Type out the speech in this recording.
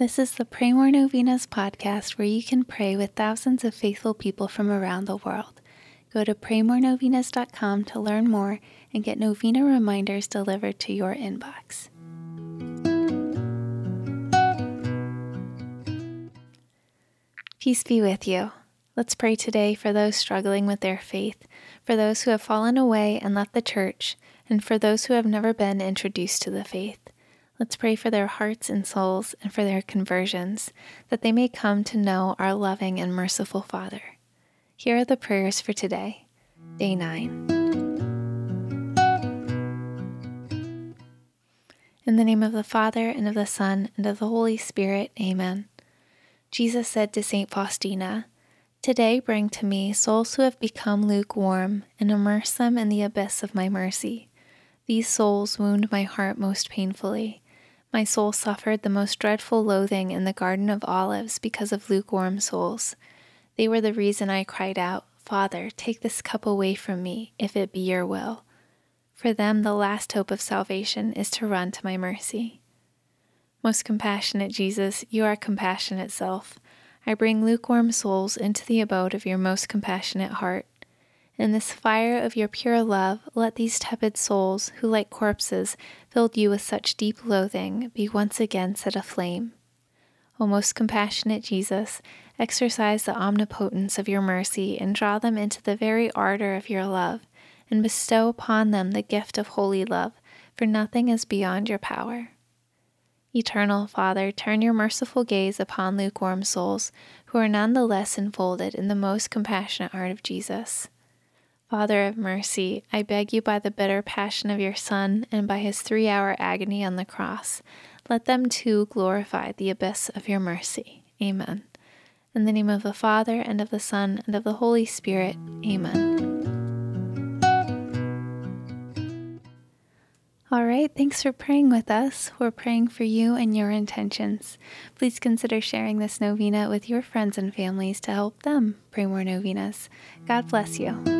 This is the Pray More Novenas podcast where you can pray with thousands of faithful people from around the world. Go to praymorenovenas.com to learn more and get novena reminders delivered to your inbox. Peace be with you. Let's pray today for those struggling with their faith, for those who have fallen away and left the church, and for those who have never been introduced to the faith. Let's pray for their hearts and souls and for their conversions, that they may come to know our loving and merciful Father. Here are the prayers for today, day 9. In the name of the Father, and of the Son, and of the Holy Spirit, Amen. Jesus said to St. Faustina, Today bring to me souls who have become lukewarm, and immerse them in the abyss of my mercy. These souls wound my heart most painfully my soul suffered the most dreadful loathing in the Garden of Olives because of lukewarm souls. They were the reason I cried out, Father, take this cup away from me, if it be your will. For them, the last hope of salvation is to run to my mercy. Most compassionate Jesus, you are compassion itself. I bring lukewarm souls into the abode of your most compassionate heart. In this fire of your pure love, let these tepid souls, who like corpses filled you with such deep loathing, be once again set aflame. O most compassionate Jesus, exercise the omnipotence of your mercy and draw them into the very ardor of your love, and bestow upon them the gift of holy love, for nothing is beyond your power. Eternal Father, turn your merciful gaze upon lukewarm souls who are none the less enfolded in the most compassionate heart of Jesus. Father of mercy, I beg you by the bitter passion of your Son and by his three hour agony on the cross, let them too glorify the abyss of your mercy. Amen. In the name of the Father, and of the Son, and of the Holy Spirit. Amen. All right, thanks for praying with us. We're praying for you and your intentions. Please consider sharing this novena with your friends and families to help them pray more novenas. God bless you.